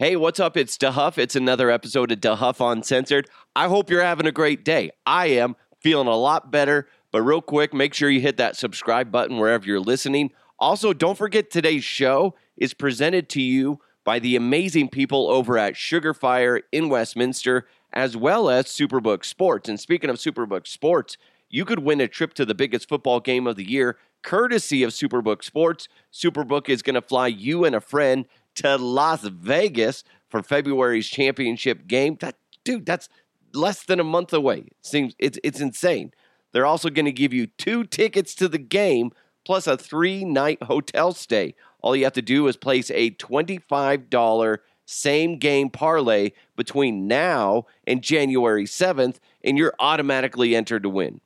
Hey, what's up? It's DeHuff. It's another episode of DeHuff Uncensored. I hope you're having a great day. I am feeling a lot better, but real quick, make sure you hit that subscribe button wherever you're listening. Also, don't forget today's show is presented to you by the amazing people over at Sugar Fire in Westminster, as well as Superbook Sports. And speaking of Superbook Sports, you could win a trip to the biggest football game of the year courtesy of Superbook Sports. Superbook is going to fly you and a friend to Las Vegas for February's championship game. That dude, that's less than a month away. It seems it's it's insane. They're also going to give you two tickets to the game plus a three-night hotel stay. All you have to do is place a $25 same game parlay between now and January 7th and you're automatically entered to win.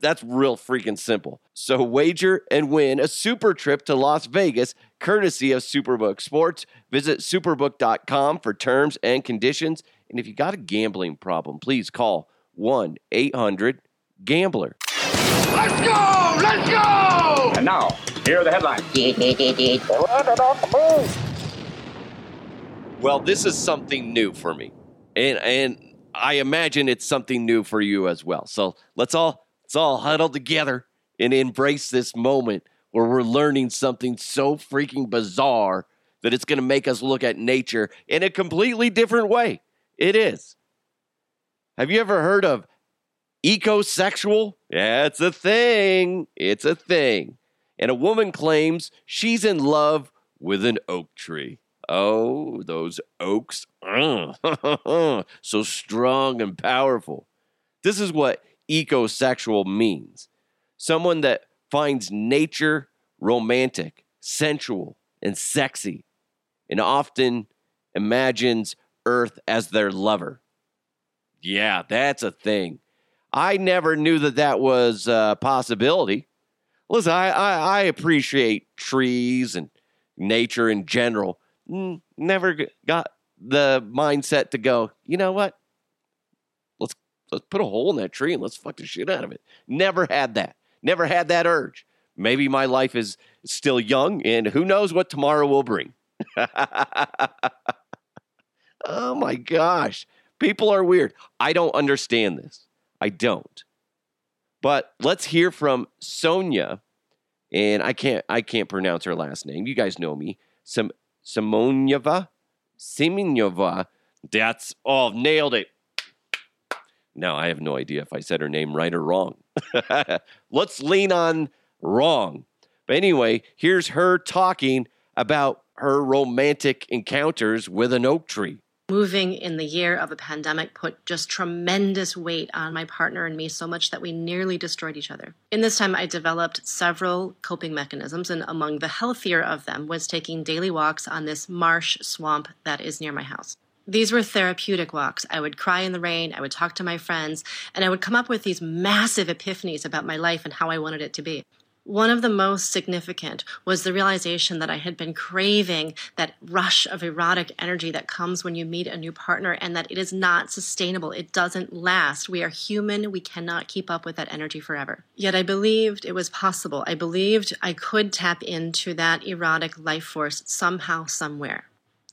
That's real freaking simple. So wager and win a super trip to Las Vegas courtesy of Superbook Sports. Visit superbook.com for terms and conditions. And if you got a gambling problem, please call 1 800 Gambler. Let's go! Let's go! And now, here are the headlines. Well, this is something new for me. And and I imagine it's something new for you as well. So let's all let's all huddle together and embrace this moment where we're learning something so freaking bizarre that it's going to make us look at nature in a completely different way. It is. Have you ever heard of ecosexual? Yeah, it's a thing. It's a thing. And a woman claims she's in love with an oak tree. Oh, those oaks. Mm. so strong and powerful. This is what ecosexual means someone that finds nature romantic, sensual, and sexy, and often imagines Earth as their lover. Yeah, that's a thing. I never knew that that was a possibility. Listen, I, I, I appreciate trees and nature in general. Never got the mindset to go, you know what? Let's put a hole in that tree and let's fuck the shit out of it. Never had that. Never had that urge. Maybe my life is still young and who knows what tomorrow will bring. oh my gosh. People are weird. I don't understand this. I don't. But let's hear from Sonia, and I can't I can't pronounce her last name. You guys know me. Some Simonyeva, Simenyova. That's all nailed it. Now I have no idea if I said her name right or wrong. let's lean on wrong. But anyway, here's her talking about her romantic encounters with an oak tree. Moving in the year of a pandemic put just tremendous weight on my partner and me so much that we nearly destroyed each other. In this time, I developed several coping mechanisms, and among the healthier of them was taking daily walks on this marsh swamp that is near my house. These were therapeutic walks. I would cry in the rain, I would talk to my friends, and I would come up with these massive epiphanies about my life and how I wanted it to be. One of the most significant was the realization that I had been craving that rush of erotic energy that comes when you meet a new partner and that it is not sustainable. It doesn't last. We are human. We cannot keep up with that energy forever. Yet I believed it was possible. I believed I could tap into that erotic life force somehow, somewhere.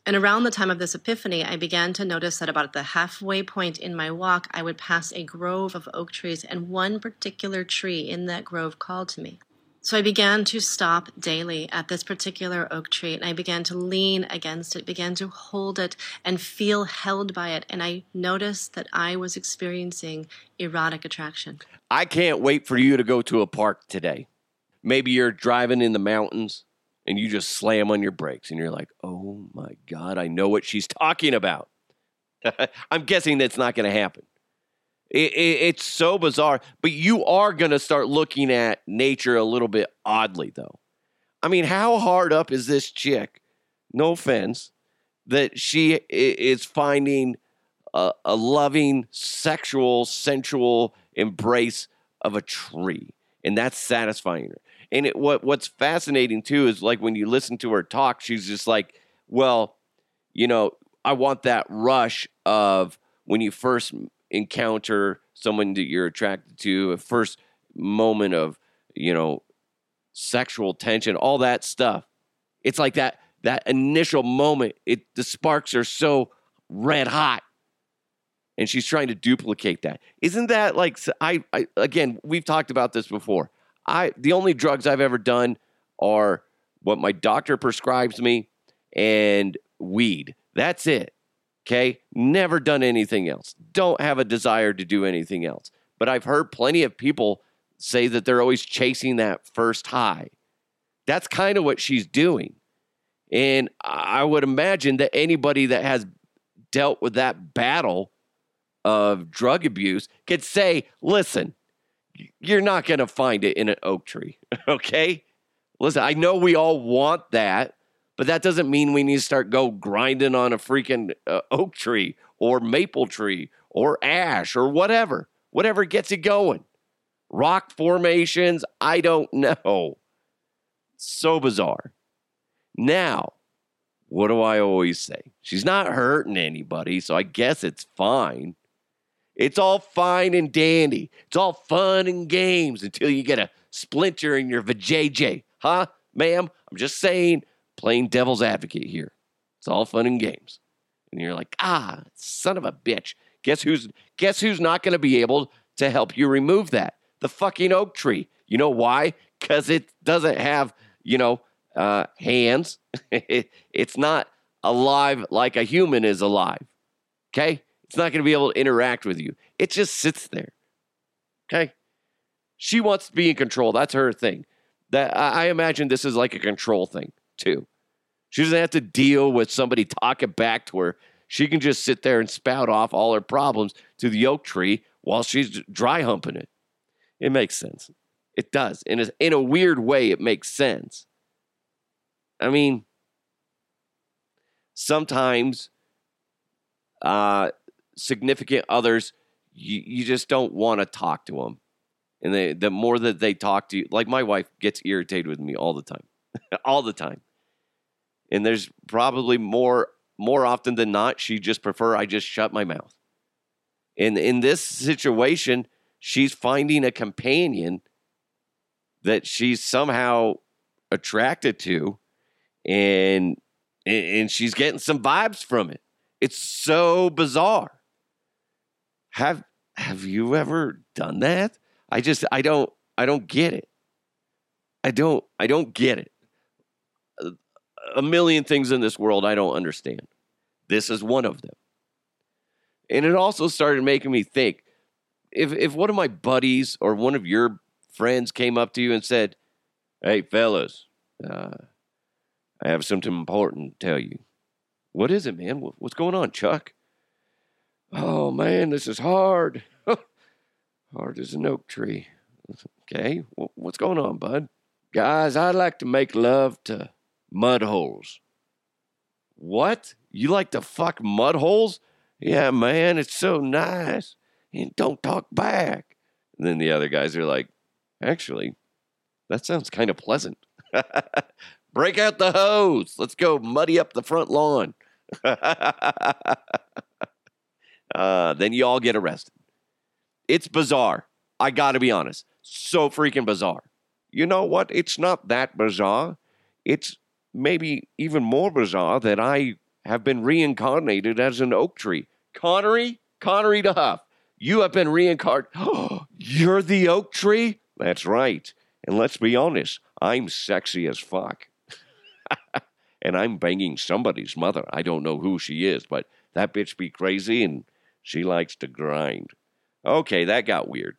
And around the time of this epiphany, I began to notice that about the halfway point in my walk, I would pass a grove of oak trees, and one particular tree in that grove called to me. So I began to stop daily at this particular oak tree and I began to lean against it, began to hold it and feel held by it. And I noticed that I was experiencing erotic attraction. I can't wait for you to go to a park today. Maybe you're driving in the mountains and you just slam on your brakes and you're like, oh my God, I know what she's talking about. I'm guessing that's not going to happen. It, it, it's so bizarre, but you are going to start looking at nature a little bit oddly, though. I mean, how hard up is this chick? No offense, that she is finding a, a loving, sexual, sensual embrace of a tree, and that's satisfying her. And it, what what's fascinating too is like when you listen to her talk, she's just like, well, you know, I want that rush of when you first encounter someone that you're attracted to, a first moment of, you know, sexual tension, all that stuff. It's like that that initial moment, it the sparks are so red hot. And she's trying to duplicate that. Isn't that like I, I, again, we've talked about this before. I the only drugs I've ever done are what my doctor prescribes me and weed. That's it. Okay? Never done anything else. Don't have a desire to do anything else. But I've heard plenty of people say that they're always chasing that first high. That's kind of what she's doing. And I would imagine that anybody that has dealt with that battle of drug abuse could say, listen, you're not going to find it in an oak tree. Okay? Listen, I know we all want that, but that doesn't mean we need to start go grinding on a freaking uh, oak tree or maple tree or ash or whatever. Whatever gets you going. Rock formations, I don't know. So bizarre. Now, what do I always say? She's not hurting anybody, so I guess it's fine. It's all fine and dandy. It's all fun and games until you get a splinter in your vajayjay. Huh, ma'am? I'm just saying, playing devil's advocate here. It's all fun and games. And you're like, ah, son of a bitch. Guess who's guess who's not going to be able to help you remove that? The fucking oak tree. You know why? Because it doesn't have, you know, uh, hands. it's not alive like a human is alive. Okay? It's not going to be able to interact with you. It just sits there. Okay? She wants to be in control. That's her thing. That I imagine this is like a control thing too. She doesn't have to deal with somebody talking back to her. She can just sit there and spout off all her problems to the oak tree while she's dry humping it. It makes sense. It does. In a, in a weird way, it makes sense. I mean, sometimes uh, significant others, you, you just don't want to talk to them. And they, the more that they talk to you, like my wife gets irritated with me all the time, all the time. And there's probably more, more often than not, she just prefer I just shut my mouth. And in this situation, she's finding a companion that she's somehow attracted to and and she's getting some vibes from it. It's so bizarre. Have have you ever done that? I just I don't I don't get it. I don't I don't get it. A- million things in this world I don't understand. This is one of them. And it also started making me think if if one of my buddies or one of your friends came up to you and said, "Hey fellas, uh, I have something important to tell you." What is it, man? What's going on, Chuck? Oh man, this is hard. hard as an oak tree. Okay, wh- what's going on, bud? Guys, I'd like to make love to mud holes. What? You like to fuck mud holes? Yeah, man, it's so nice. And don't talk back. And then the other guys are like, actually, that sounds kind of pleasant. Break out the hose. Let's go muddy up the front lawn. uh, then you all get arrested. It's bizarre. I got to be honest. So freaking bizarre. You know what? It's not that bizarre. It's maybe even more bizarre that I have been reincarnated as an oak tree. Connery? Connery to Huff. You have been reincarnated. You're the oak tree? That's right. And let's be honest, I'm sexy as fuck. and I'm banging somebody's mother. I don't know who she is, but that bitch be crazy and she likes to grind. Okay, that got weird.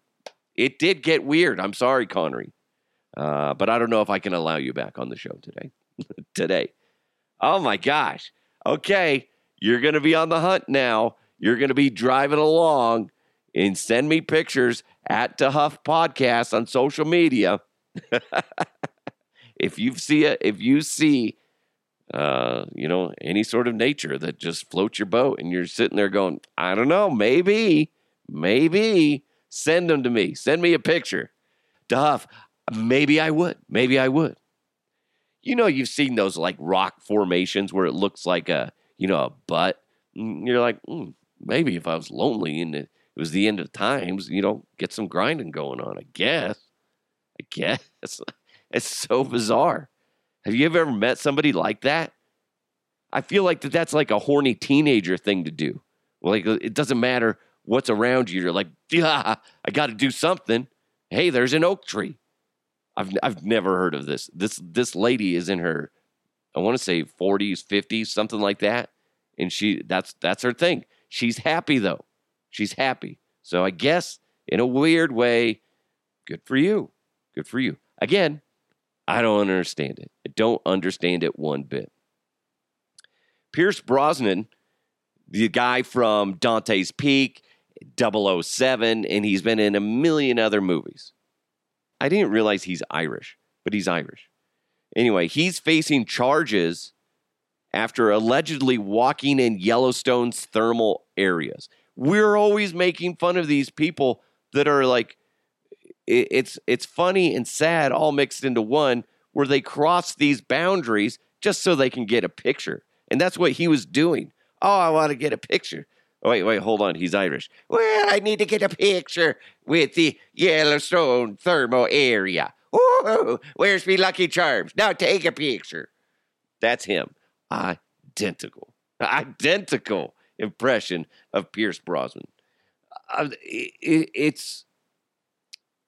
It did get weird. I'm sorry, Connery. Uh, but I don't know if I can allow you back on the show today. today. Oh my gosh. Okay, you're going to be on the hunt now. You're going to be driving along and send me pictures at the Huff Podcast on social media. if you see it, if you see, uh, you know, any sort of nature that just floats your boat, and you're sitting there going, I don't know, maybe, maybe, send them to me. Send me a picture. Duff, maybe I would. Maybe I would. You know, you've seen those like rock formations where it looks like a, you know, a butt. Mm, You're like, mm, maybe if I was lonely and it was the end of times, you know, get some grinding going on. I guess. I guess. It's so bizarre. Have you ever met somebody like that? I feel like that that's like a horny teenager thing to do. Like uh, it doesn't matter what's around you. You're like, yeah, I got to do something. Hey, there's an oak tree. I've I've never heard of this. This this lady is in her, I want to say 40s, 50s, something like that, and she that's that's her thing. She's happy though. She's happy. So I guess in a weird way, good for you. Good for you. Again, I don't understand it. I don't understand it one bit. Pierce Brosnan, the guy from Dante's Peak, 007, and he's been in a million other movies. I didn't realize he's Irish, but he's Irish. Anyway, he's facing charges after allegedly walking in Yellowstone's thermal areas. We're always making fun of these people that are like it's it's funny and sad all mixed into one where they cross these boundaries just so they can get a picture. And that's what he was doing. Oh, I want to get a picture. Wait, wait, hold on. He's Irish. Well, I need to get a picture with the Yellowstone thermal area. Oh, where's me lucky charms? Now take a picture. That's him. Identical. Identical impression of Pierce Brosnan. Uh, it, it's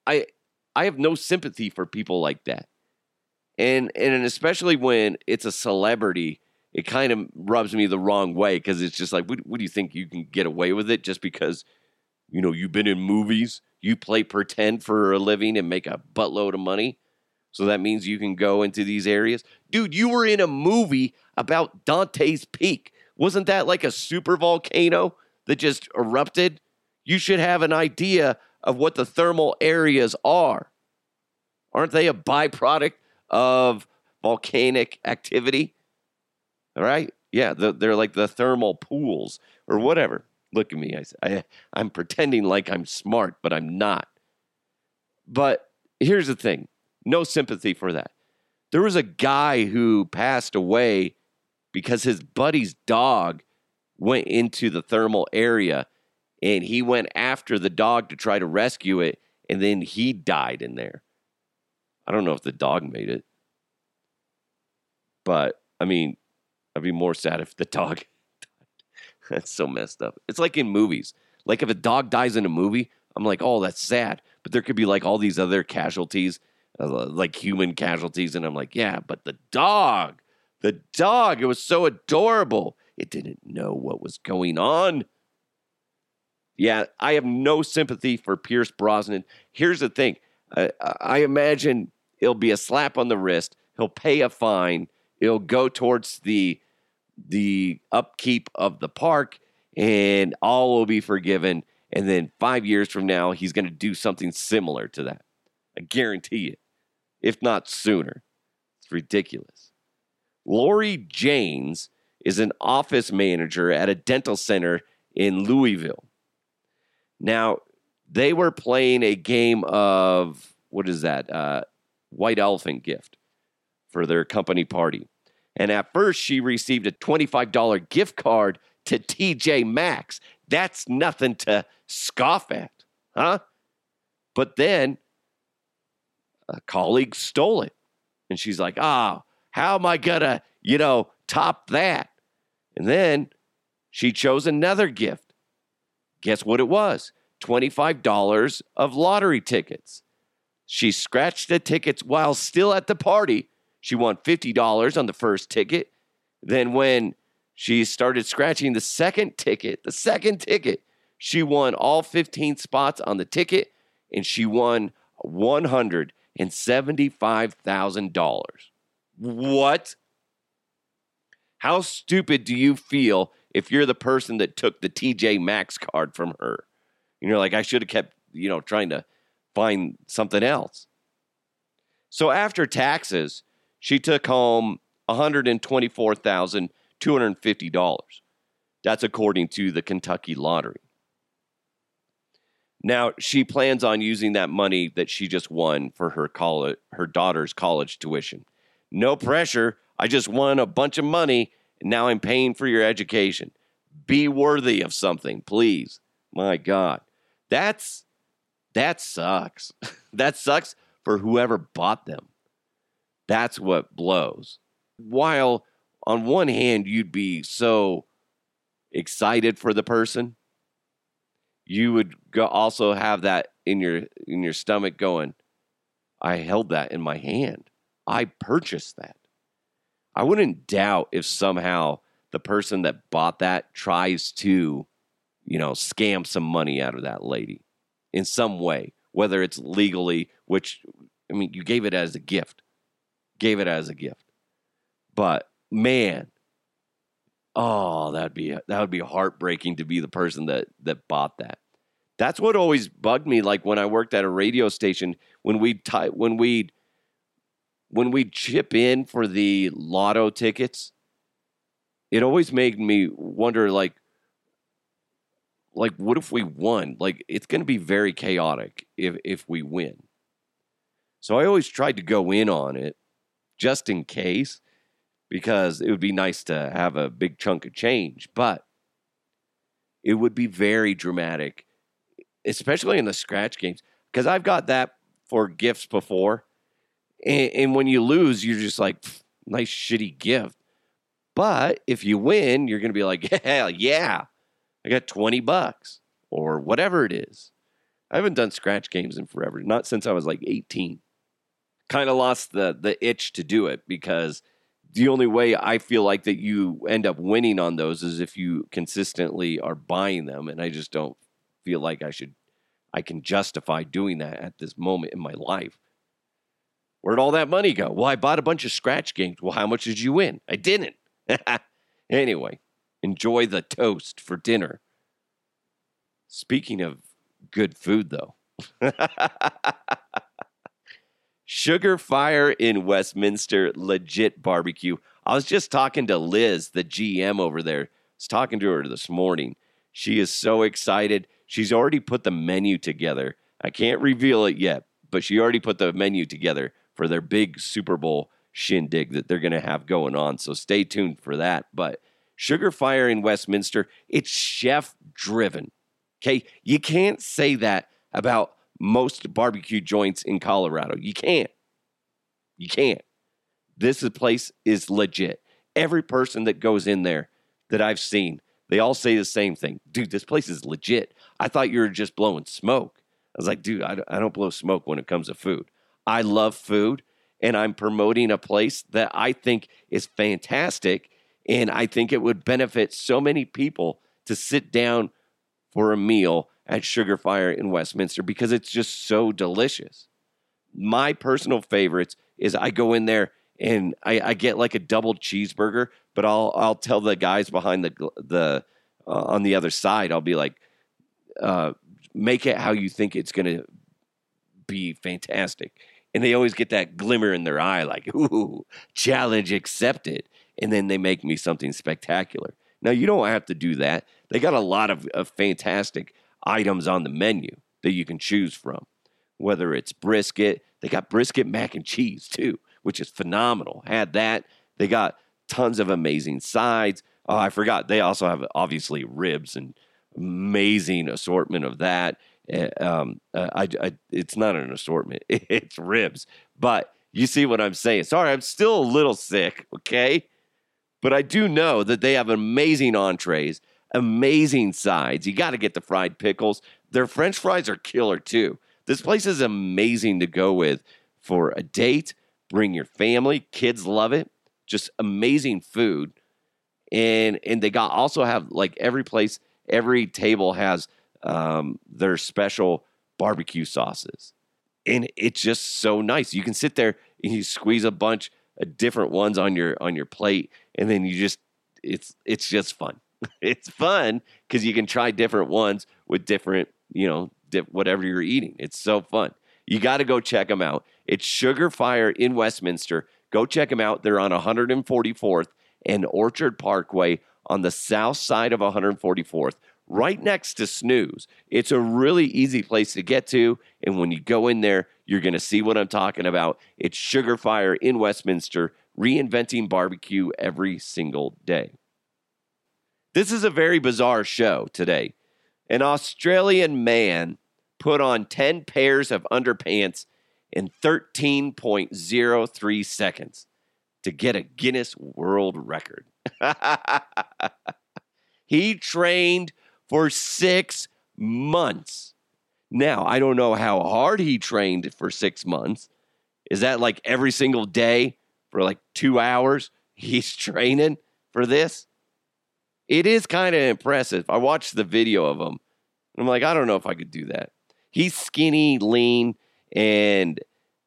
I I have no sympathy for people like that. And and especially when it's a celebrity it kind of rubs me the wrong way because it's just like, what, what, do you think you can get away with it just because, you know, you've been in movies, you play pretend for a living and make a buttload of money. So that means you can go into these areas. Dude, you were in a movie about Dante's Peak. Wasn't that like a super volcano that just erupted? You should have an idea of what the thermal areas are. Aren't they a byproduct of volcanic activity? All right. Yeah. The, they're like the thermal pools or whatever. Look at me. I, I, I'm pretending like I'm smart, but I'm not. But here's the thing no sympathy for that. There was a guy who passed away because his buddy's dog went into the thermal area and he went after the dog to try to rescue it and then he died in there. I don't know if the dog made it. But I mean, I'd be more sad if the dog. That's so messed up. It's like in movies. Like if a dog dies in a movie, I'm like, oh, that's sad. But there could be like all these other casualties, uh, like human casualties. And I'm like, yeah, but the dog, the dog, it was so adorable. It didn't know what was going on. Yeah, I have no sympathy for Pierce Brosnan. Here's the thing I, I imagine it'll be a slap on the wrist. He'll pay a fine. It'll go towards the the upkeep of the park, and all will be forgiven. And then five years from now, he's going to do something similar to that. I guarantee it, if not sooner. It's ridiculous. Lori Janes is an office manager at a dental center in Louisville. Now, they were playing a game of what is that? Uh, White Elephant gift for their company party. And at first, she received a $25 gift card to TJ Maxx. That's nothing to scoff at, huh? But then a colleague stole it. And she's like, ah, oh, how am I going to, you know, top that? And then she chose another gift. Guess what it was? $25 of lottery tickets. She scratched the tickets while still at the party she won $50 on the first ticket. Then, when she started scratching the second ticket, the second ticket, she won all 15 spots on the ticket and she won $175,000. What? How stupid do you feel if you're the person that took the TJ Maxx card from her? And you're like, I should have kept, you know, trying to find something else. So after taxes, she took home $124,250. That's according to the Kentucky Lottery. Now, she plans on using that money that she just won for her college, her daughter's college tuition. No pressure. I just won a bunch of money and now I'm paying for your education. Be worthy of something, please. My God. That's that sucks. that sucks for whoever bought them. That's what blows. While on one hand, you'd be so excited for the person. You would also have that in your in your stomach going, I held that in my hand. I purchased that. I wouldn't doubt if somehow the person that bought that tries to, you know, scam some money out of that lady in some way, whether it's legally, which I mean, you gave it as a gift. Gave it as a gift. But man, oh, that'd be that would be heartbreaking to be the person that that bought that. That's what always bugged me. Like when I worked at a radio station, when we ty- when we when we chip in for the lotto tickets, it always made me wonder. Like, like what if we won? Like it's going to be very chaotic if if we win. So I always tried to go in on it just in case because it would be nice to have a big chunk of change, but it would be very dramatic, especially in the scratch games. Because I've got that for gifts before. And, and when you lose, you're just like, nice, shitty gift. But if you win, you're going to be like, hell yeah, I got 20 bucks or whatever it is. I haven't done scratch games in forever, not since I was like 18. Kind of lost the the itch to do it because the only way I feel like that you end up winning on those is if you consistently are buying them. And I just don't feel like I should, I can justify doing that at this moment in my life. Where'd all that money go? Well, I bought a bunch of scratch games. Well, how much did you win? I didn't. anyway, enjoy the toast for dinner. Speaking of good food, though. Sugar Fire in Westminster, legit barbecue. I was just talking to Liz, the GM over there. I was talking to her this morning. She is so excited. She's already put the menu together. I can't reveal it yet, but she already put the menu together for their big Super Bowl shindig that they're going to have going on. So stay tuned for that. But Sugar Fire in Westminster, it's chef driven. Okay. You can't say that about most barbecue joints in Colorado. You can't. You can't. This place is legit. Every person that goes in there that I've seen, they all say the same thing. Dude, this place is legit. I thought you were just blowing smoke. I was like, dude, I don't blow smoke when it comes to food. I love food, and I'm promoting a place that I think is fantastic. And I think it would benefit so many people to sit down for a meal at Sugar Fire in Westminster because it's just so delicious. My personal favorites is I go in there and I, I get like a double cheeseburger, but I'll I'll tell the guys behind the the uh, on the other side, I'll be like, uh, make it how you think it's gonna be fantastic, and they always get that glimmer in their eye, like, ooh, challenge accepted, and then they make me something spectacular. Now you don't have to do that. They got a lot of, of fantastic items on the menu that you can choose from. Whether it's brisket, they got brisket mac and cheese too, which is phenomenal. Had that. They got tons of amazing sides. Oh, I forgot. They also have obviously ribs and amazing assortment of that. Eh, um, uh, I, I, it's not an assortment; it's ribs. But you see what I'm saying? Sorry, I'm still a little sick. Okay, but I do know that they have amazing entrees amazing sides. You got to get the fried pickles. Their french fries are killer too. This place is amazing to go with for a date. Bring your family. Kids love it. Just amazing food. And and they got also have like every place, every table has um, their special barbecue sauces. And it's just so nice. You can sit there and you squeeze a bunch of different ones on your on your plate and then you just it's it's just fun. it's fun because you can try different ones with different, you know, dip, whatever you're eating. It's so fun. You got to go check them out. It's Sugar Fire in Westminster. Go check them out. They're on 144th and Orchard Parkway on the south side of 144th, right next to Snooze. It's a really easy place to get to. And when you go in there, you're going to see what I'm talking about. It's Sugar Fire in Westminster, reinventing barbecue every single day. This is a very bizarre show today. An Australian man put on 10 pairs of underpants in 13.03 seconds. to get a Guinness World Record. he trained for six months. Now, I don't know how hard he trained for six months. Is that like every single day for like two hours? He's training for this? It is kind of impressive. I watched the video of him. And I'm like, I don't know if I could do that. He's skinny, lean, and,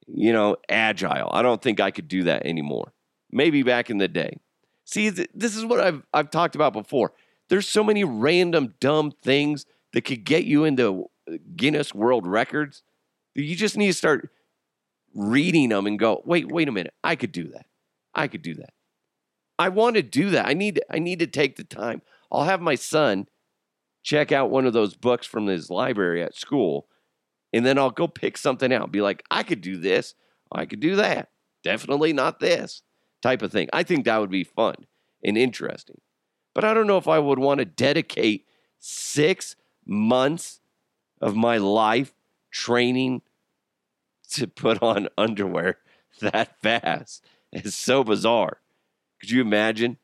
you know, agile. I don't think I could do that anymore. Maybe back in the day. See, th- this is what I've, I've talked about before. There's so many random dumb things that could get you into Guinness World Records. You just need to start reading them and go, wait, wait a minute. I could do that. I could do that. I want to do that. I need I need to take the time. I'll have my son check out one of those books from his library at school, and then I'll go pick something out. Be like, I could do this. I could do that. Definitely not this type of thing. I think that would be fun and interesting. But I don't know if I would want to dedicate six months of my life training to put on underwear that fast. It's so bizarre. Could you imagine?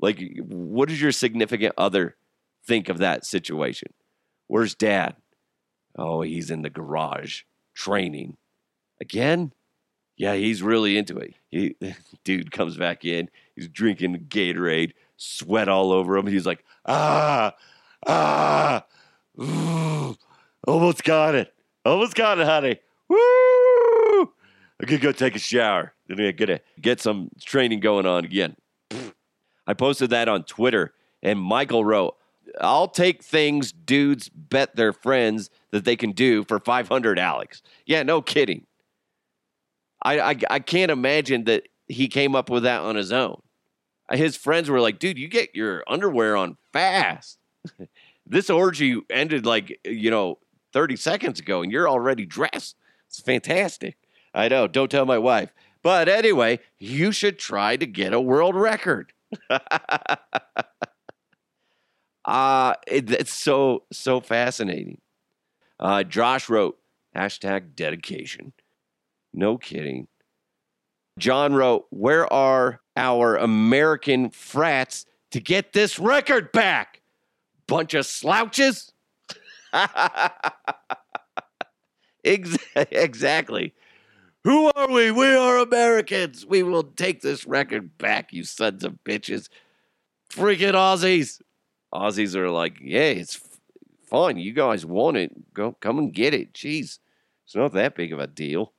Like, what does your significant other think of that situation? Where's dad? Oh, he's in the garage training. Again? Yeah, he's really into it. He, dude comes back in. He's drinking Gatorade, sweat all over him. He's like, ah, ah, ooh, almost got it. Almost got it, honey. Woo! I could go take a shower. Then I gotta get some training going on again. I posted that on Twitter, and Michael wrote, I'll take things dudes bet their friends that they can do for 500, Alex. Yeah, no kidding. I, I, I can't imagine that he came up with that on his own. His friends were like, dude, you get your underwear on fast. this orgy ended like, you know, 30 seconds ago, and you're already dressed. It's fantastic. I know. Don't tell my wife. But anyway, you should try to get a world record. uh, it, it's so, so fascinating. Uh, Josh wrote, hashtag dedication. No kidding. John wrote, Where are our American frats to get this record back? Bunch of slouches? exactly. Who are we? We are Americans. We will take this record back, you sons of bitches. Freaking Aussies. Aussies are like, yeah, it's fine. You guys want it. Go come and get it. Jeez. It's not that big of a deal.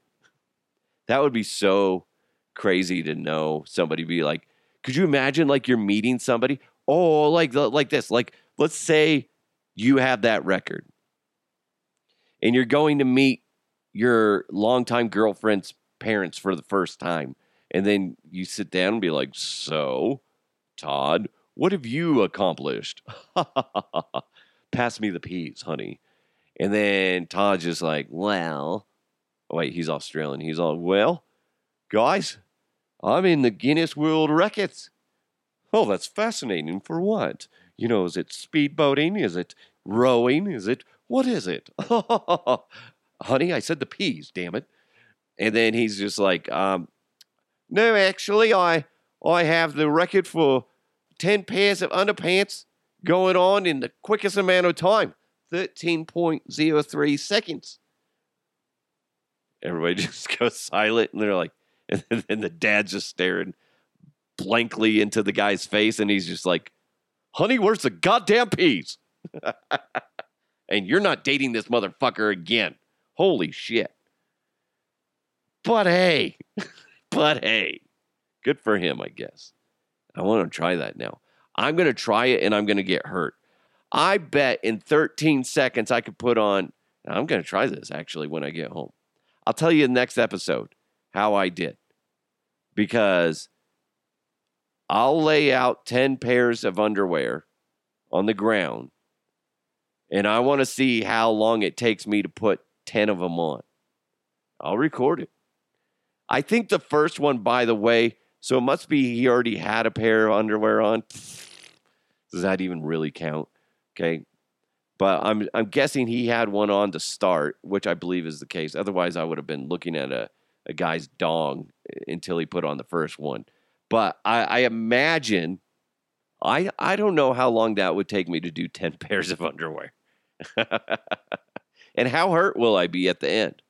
That would be so crazy to know somebody be like, could you imagine like you're meeting somebody? Oh, like like this. Like let's say you have that record and you're going to meet your longtime girlfriend's parents for the first time. And then you sit down and be like, So, Todd, what have you accomplished? Pass me the peas, honey. And then Todd's just like, Well, oh, wait, he's Australian. He's all, Well, guys, I'm in the Guinness World Records. Oh, that's fascinating. For what? You know, is it speedboating? Is it rowing? Is it what is it? Honey, I said the peas, damn it. And then he's just like, um, no, actually, I I have the record for 10 pairs of underpants going on in the quickest amount of time 13.03 seconds. Everybody just goes silent and they're like, and then the dad's just staring blankly into the guy's face and he's just like, honey, where's the goddamn peas? and you're not dating this motherfucker again. Holy shit. But hey, but hey, good for him, I guess. I want to try that now. I'm going to try it and I'm going to get hurt. I bet in 13 seconds I could put on, I'm going to try this actually when I get home. I'll tell you in the next episode how I did because I'll lay out 10 pairs of underwear on the ground and I want to see how long it takes me to put 10 of them on. I'll record it. I think the first one, by the way, so it must be he already had a pair of underwear on. Does that even really count? Okay. But I'm I'm guessing he had one on to start, which I believe is the case. Otherwise, I would have been looking at a, a guy's dong eh, until he put on the first one. But I, I imagine I I don't know how long that would take me to do 10 pairs of underwear. and how hurt will I be at the end?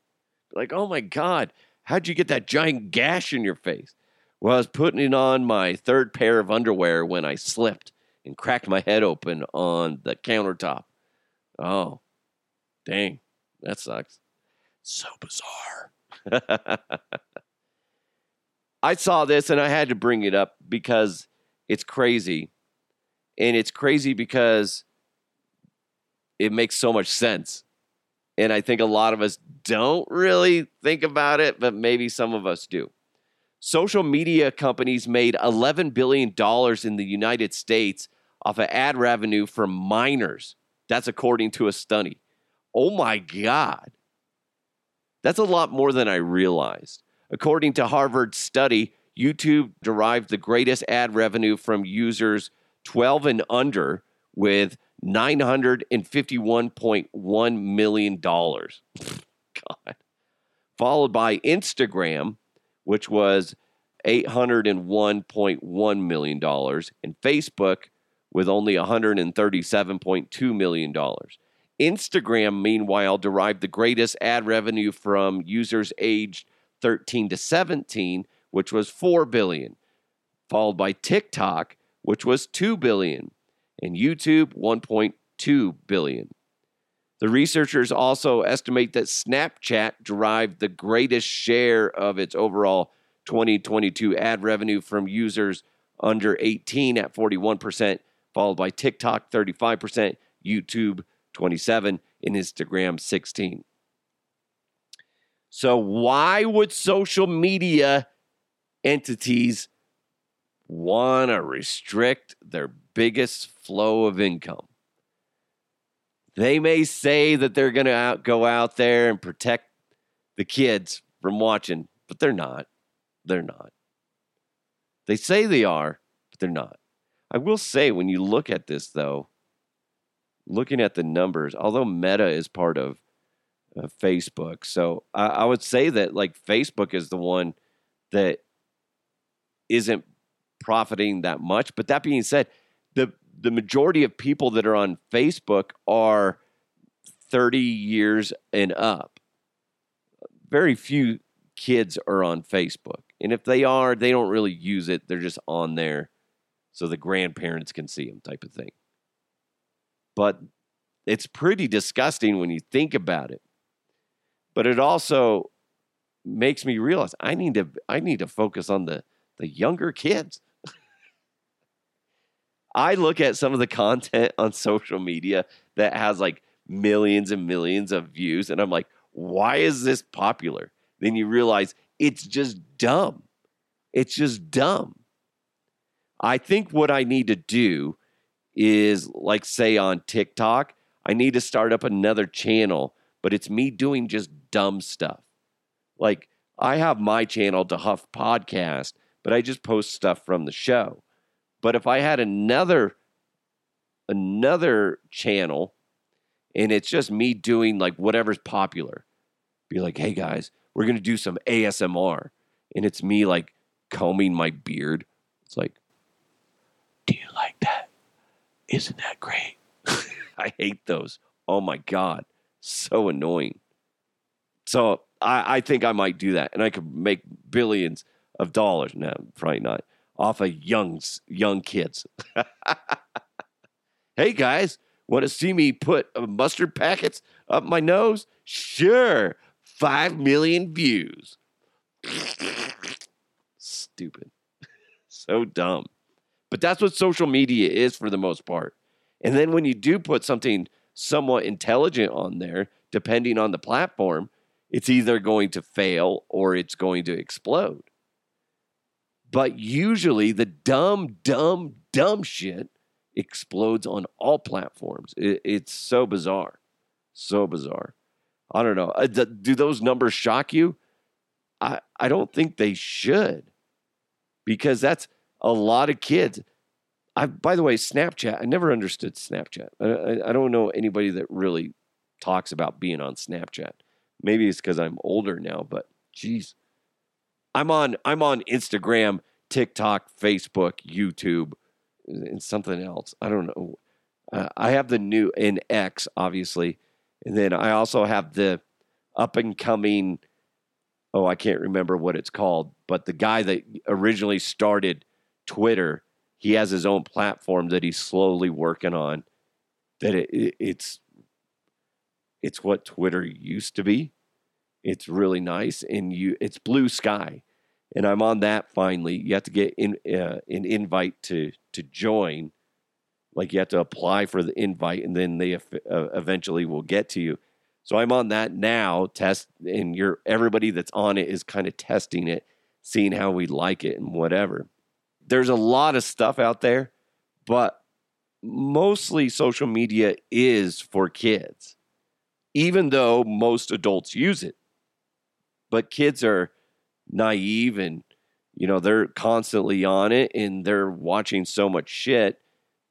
Like, oh my God, how'd you get that giant gash in your face? Well, I was putting it on my third pair of underwear when I slipped and cracked my head open on the countertop. Oh, dang, that sucks. So bizarre. I saw this and I had to bring it up because it's crazy. And it's crazy because it makes so much sense. And I think a lot of us don't really think about it, but maybe some of us do. Social media companies made $11 billion in the United States off of ad revenue from minors. That's according to a study. Oh my God. That's a lot more than I realized. According to Harvard study, YouTube derived the greatest ad revenue from users 12 and under with $951.1 million. God. Followed by Instagram, which was $801.1 million, and Facebook with only $137.2 million. Instagram, meanwhile, derived the greatest ad revenue from users aged 13 to 17, which was 4 billion, followed by TikTok, which was 2 billion, and YouTube 1.2 billion. The researchers also estimate that Snapchat derived the greatest share of its overall 2022 ad revenue from users under 18 at 41%, followed by TikTok 35%, YouTube 27, and Instagram 16. So why would social media entities want to restrict their biggest flow of income? They may say that they're going to go out there and protect the kids from watching, but they're not. They're not. They say they are, but they're not. I will say, when you look at this, though, looking at the numbers, although Meta is part of uh, Facebook, so I, I would say that like Facebook is the one that isn't profiting that much. But that being said, the the majority of people that are on Facebook are 30 years and up. Very few kids are on Facebook. And if they are, they don't really use it. They're just on there so the grandparents can see them, type of thing. But it's pretty disgusting when you think about it. But it also makes me realize I need to I need to focus on the the younger kids. I look at some of the content on social media that has like millions and millions of views and I'm like, why is this popular? Then you realize it's just dumb. It's just dumb. I think what I need to do is, like, say on TikTok, I need to start up another channel, but it's me doing just dumb stuff. Like, I have my channel, to Huff Podcast, but I just post stuff from the show. But if I had another another channel and it's just me doing like whatever's popular, be like, hey guys, we're gonna do some ASMR. And it's me like combing my beard. It's like, do you like that? Isn't that great? I hate those. Oh my God. So annoying. So I, I think I might do that and I could make billions of dollars. No, probably not. Off of young young kids. hey guys, want to see me put uh, mustard packets up my nose? Sure. Five million views. Stupid. so dumb. But that's what social media is for the most part. And then when you do put something somewhat intelligent on there, depending on the platform, it's either going to fail or it's going to explode. But usually the dumb, dumb, dumb shit explodes on all platforms. It, it's so bizarre. So bizarre. I don't know. Uh, do those numbers shock you? I, I don't think they should because that's a lot of kids. I, by the way, Snapchat, I never understood Snapchat. I, I, I don't know anybody that really talks about being on Snapchat. Maybe it's because I'm older now, but geez. I'm on I'm on Instagram TikTok, Facebook, YouTube, and something else. I don't know. Uh, I have the new in X, obviously, and then I also have the up and coming. Oh, I can't remember what it's called, but the guy that originally started Twitter, he has his own platform that he's slowly working on. That it, it, it's it's what Twitter used to be. It's really nice, and you it's Bluesky, and I'm on that finally. You have to get in uh, an invite to to join like you have to apply for the invite and then they uh, eventually will get to you. So i'm on that now test and you're everybody that's on it is kind of testing it seeing how we like it and whatever. There's a lot of stuff out there but mostly social media is for kids even though most adults use it but kids are naive and you know they're constantly on it and they're watching so much shit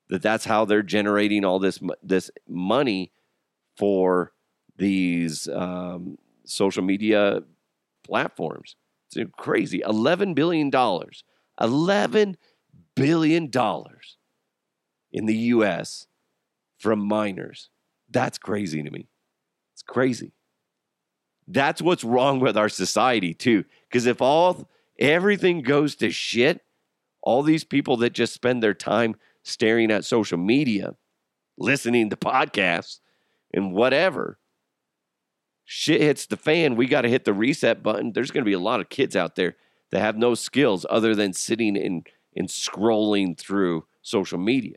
that that's how they're generating all this this money for these um, social media platforms. It's crazy. Eleven billion dollars. Eleven billion dollars in the U.S. from minors. That's crazy to me. It's crazy. That's what's wrong with our society too. Because if all everything goes to shit, all these people that just spend their time staring at social media, listening to podcasts, and whatever. Shit hits the fan. We got to hit the reset button. There's going to be a lot of kids out there that have no skills other than sitting and, and scrolling through social media.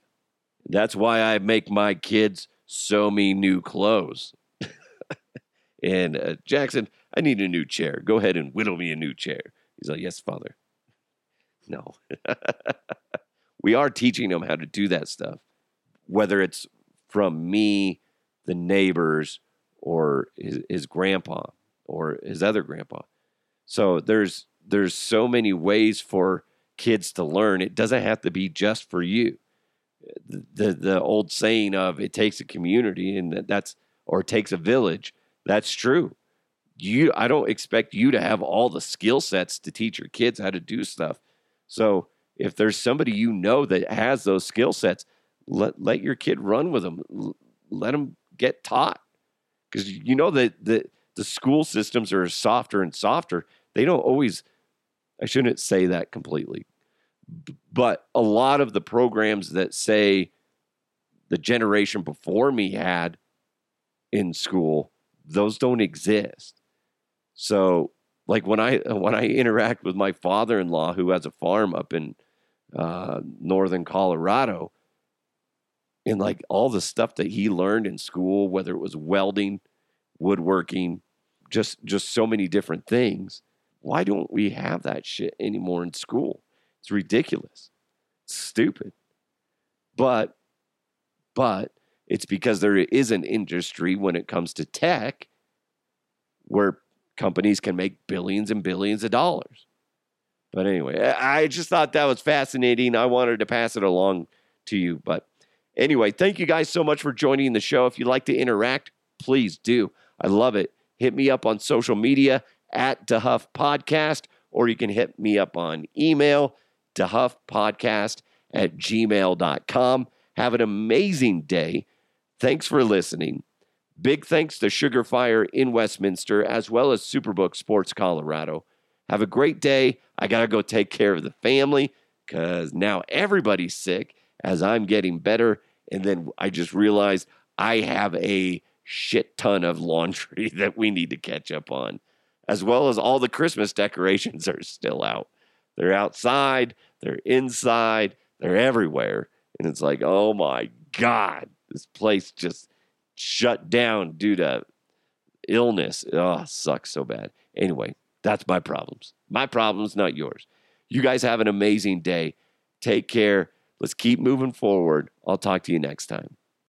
That's why I make my kids sew me new clothes. And uh, Jackson, I need a new chair. Go ahead and whittle me a new chair. He's like, Yes, father. No. we are teaching them how to do that stuff, whether it's from me, the neighbors, or his, his grandpa or his other grandpa. So there's there's so many ways for kids to learn. It doesn't have to be just for you. The the, the old saying of it takes a community and that, that's or it takes a village. That's true. You I don't expect you to have all the skill sets to teach your kids how to do stuff. So if there's somebody you know that has those skill sets, let let your kid run with them. Let them get taught because you know that the the school systems are softer and softer. They don't always. I shouldn't say that completely, but a lot of the programs that say the generation before me had in school, those don't exist. So, like when I when I interact with my father-in-law who has a farm up in uh, northern Colorado. And like all the stuff that he learned in school, whether it was welding, woodworking, just just so many different things. Why don't we have that shit anymore in school? It's ridiculous. It's stupid. But but it's because there is an industry when it comes to tech where companies can make billions and billions of dollars. But anyway, I just thought that was fascinating. I wanted to pass it along to you. But anyway, thank you guys so much for joining the show. If you'd like to interact, please do. I love it. Hit me up on social media at DeHuff Podcast, or you can hit me up on email, DeHuffPodcast at gmail.com. Have an amazing day. Thanks for listening. Big thanks to Sugarfire in Westminster, as well as Superbook Sports Colorado. Have a great day. I got to go take care of the family because now everybody's sick as I'm getting better. And then I just realized I have a shit ton of laundry that we need to catch up on, as well as all the Christmas decorations are still out. They're outside, they're inside, they're everywhere. And it's like, oh my God, this place just shut down due to illness. Oh, sucks so bad. Anyway, that's my problems. My problems, not yours. You guys have an amazing day. Take care. Let's keep moving forward. I'll talk to you next time.